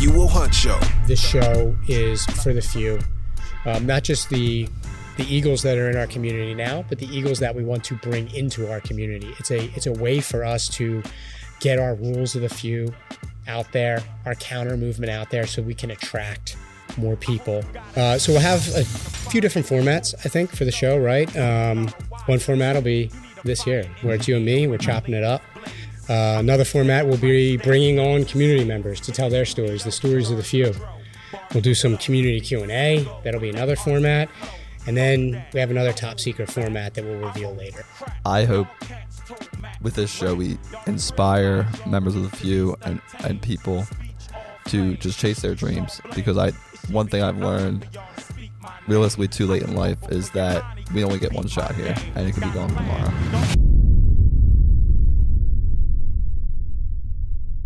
Few Will Hunt Show. This show is for the few, um, not just the the eagles that are in our community now, but the eagles that we want to bring into our community. It's a it's a way for us to get our rules of the few out there, our counter movement out there, so we can attract more people. Uh, so we'll have a few different formats, I think, for the show. Right, um, one format will be this year, where it's you and me. We're chopping it up. Uh, another format will be bringing on community members to tell their stories, the stories of the few. We'll do some community Q and A. That'll be another format, and then we have another top secret format that we'll reveal later. I hope with this show we inspire members of the few and, and people to just chase their dreams because I one thing I've learned realistically too late in life is that we only get one shot here and it could be gone tomorrow.